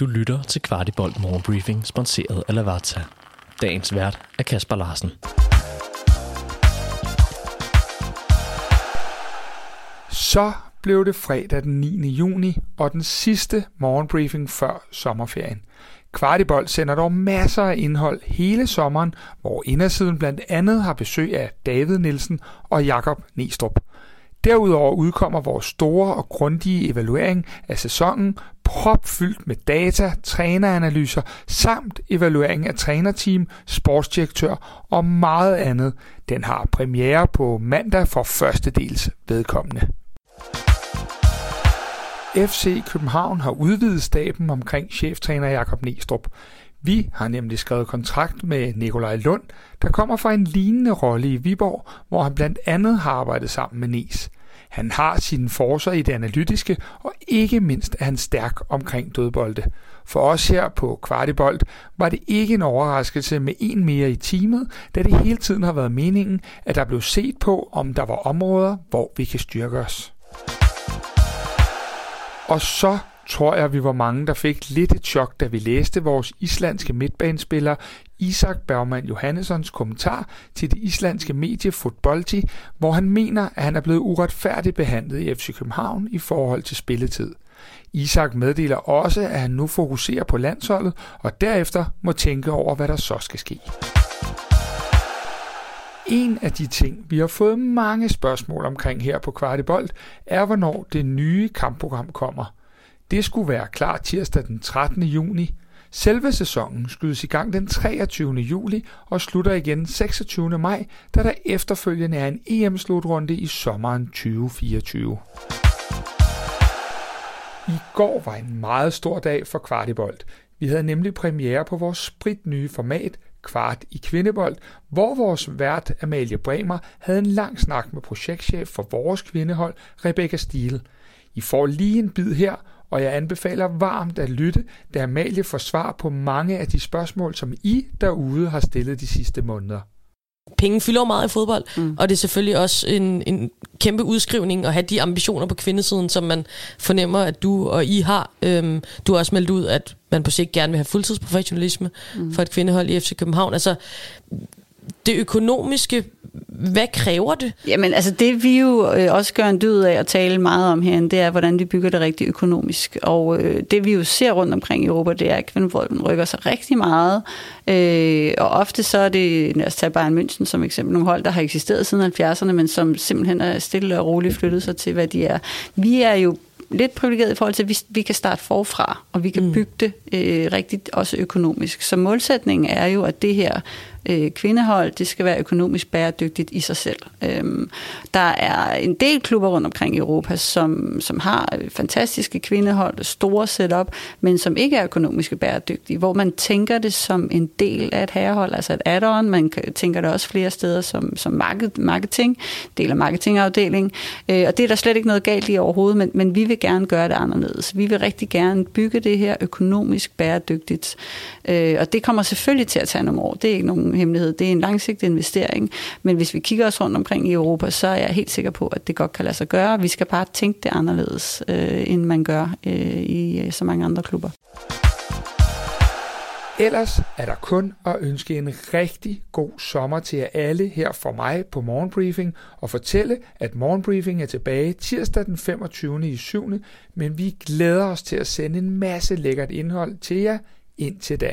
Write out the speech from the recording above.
Du lytter til Kvartibolt Morgenbriefing, sponsoreret af Lavazza. Dagens vært er Kasper Larsen. Så blev det fredag den 9. juni og den sidste morgenbriefing før sommerferien. Kvartibold sender dog masser af indhold hele sommeren, hvor indersiden blandt andet har besøg af David Nielsen og Jakob Nestrup. Derudover udkommer vores store og grundige evaluering af sæsonen, propfyldt med data, træneranalyser samt evaluering af trænerteam, sportsdirektør og meget andet. Den har premiere på mandag for første dels vedkommende. FC København har udvidet staben omkring cheftræner Jakob Nestrup. Vi har nemlig skrevet kontrakt med Nikolaj Lund, der kommer fra en lignende rolle i Viborg, hvor han blandt andet har arbejdet sammen med Nes. Han har sine forser i det analytiske, og ikke mindst er han stærk omkring dødbolde. For os her på Kvartibolt var det ikke en overraskelse med en mere i teamet, da det hele tiden har været meningen, at der blev set på, om der var områder, hvor vi kan styrke os. Og så tror jeg, vi var mange, der fik lidt et chok, da vi læste vores islandske midtbanespiller Isak Bergman Johannessons kommentar til det islandske medie Fotbolti, hvor han mener, at han er blevet uretfærdigt behandlet i FC København i forhold til spilletid. Isak meddeler også, at han nu fokuserer på landsholdet, og derefter må tænke over, hvad der så skal ske. En af de ting, vi har fået mange spørgsmål omkring her på Kvartibolt, er, hvornår det nye kampprogram kommer. Det skulle være klar tirsdag den 13. juni. Selve sæsonen skydes i gang den 23. juli og slutter igen 26. maj, da der efterfølgende er en EM-slutrunde i sommeren 2024. I går var en meget stor dag for Kvartibolt. Vi havde nemlig premiere på vores spritnye format, Kvart i Kvindebold, hvor vores vært Amalie Bremer havde en lang snak med projektchef for vores kvindehold, Rebecca Stiel. I får lige en bid her, og jeg anbefaler varmt at lytte, da Amalie får svar på mange af de spørgsmål, som I derude har stillet de sidste måneder. Penge fylder meget i fodbold, mm. og det er selvfølgelig også en, en kæmpe udskrivning at have de ambitioner på kvindesiden, som man fornemmer, at du og I har. Øhm, du har også meldt ud, at man på sigt gerne vil have fuldtidsprofessionalisme mm. for et kvindehold i FC København. Altså, det økonomiske, hvad kræver det? Jamen altså det vi jo øh, også gør en dyd af at tale meget om herinde, det er, hvordan vi bygger det rigtig økonomisk. Og øh, det vi jo ser rundt omkring i Europa, det er, at kvindefolden rykker sig rigtig meget. Øh, og ofte så er det, lad os tage Bayern München som eksempel, nogle hold, der har eksisteret siden 70'erne, men som simpelthen er stille og roligt flyttet sig til, hvad de er. Vi er jo lidt privilegeret i forhold til, at vi, vi kan starte forfra, og vi kan mm. bygge det øh, rigtigt også økonomisk. Så målsætningen er jo, at det her øh, kvindehold, det skal være økonomisk bæredygtigt i sig selv. Øhm, der er en del klubber rundt omkring i Europa, som, som har øh, fantastiske kvindehold, store setup, men som ikke er økonomisk bæredygtige, hvor man tænker det som en del af et herrehold, altså et add-on. Man tænker det også flere steder som, som market, marketing, del af marketingafdeling, øh, og det er der slet ikke noget galt i overhovedet, men, men vi vil gerne gøre det anderledes. Vi vil rigtig gerne bygge det her økonomisk bæredygtigt, øh, og det kommer selvfølgelig til at tage nogle år. Det er ikke nogen nogen hemmelighed. Det er en langsigtet investering, men hvis vi kigger os rundt omkring i Europa, så er jeg helt sikker på, at det godt kan lade sig gøre. Vi skal bare tænke det anderledes, øh, end man gør øh, i øh, så mange andre klubber. Ellers er der kun at ønske en rigtig god sommer til jer alle her for mig på Morgenbriefing og fortælle, at Morgenbriefing er tilbage tirsdag den 25. i 7. Men vi glæder os til at sende en masse lækkert indhold til jer indtil da.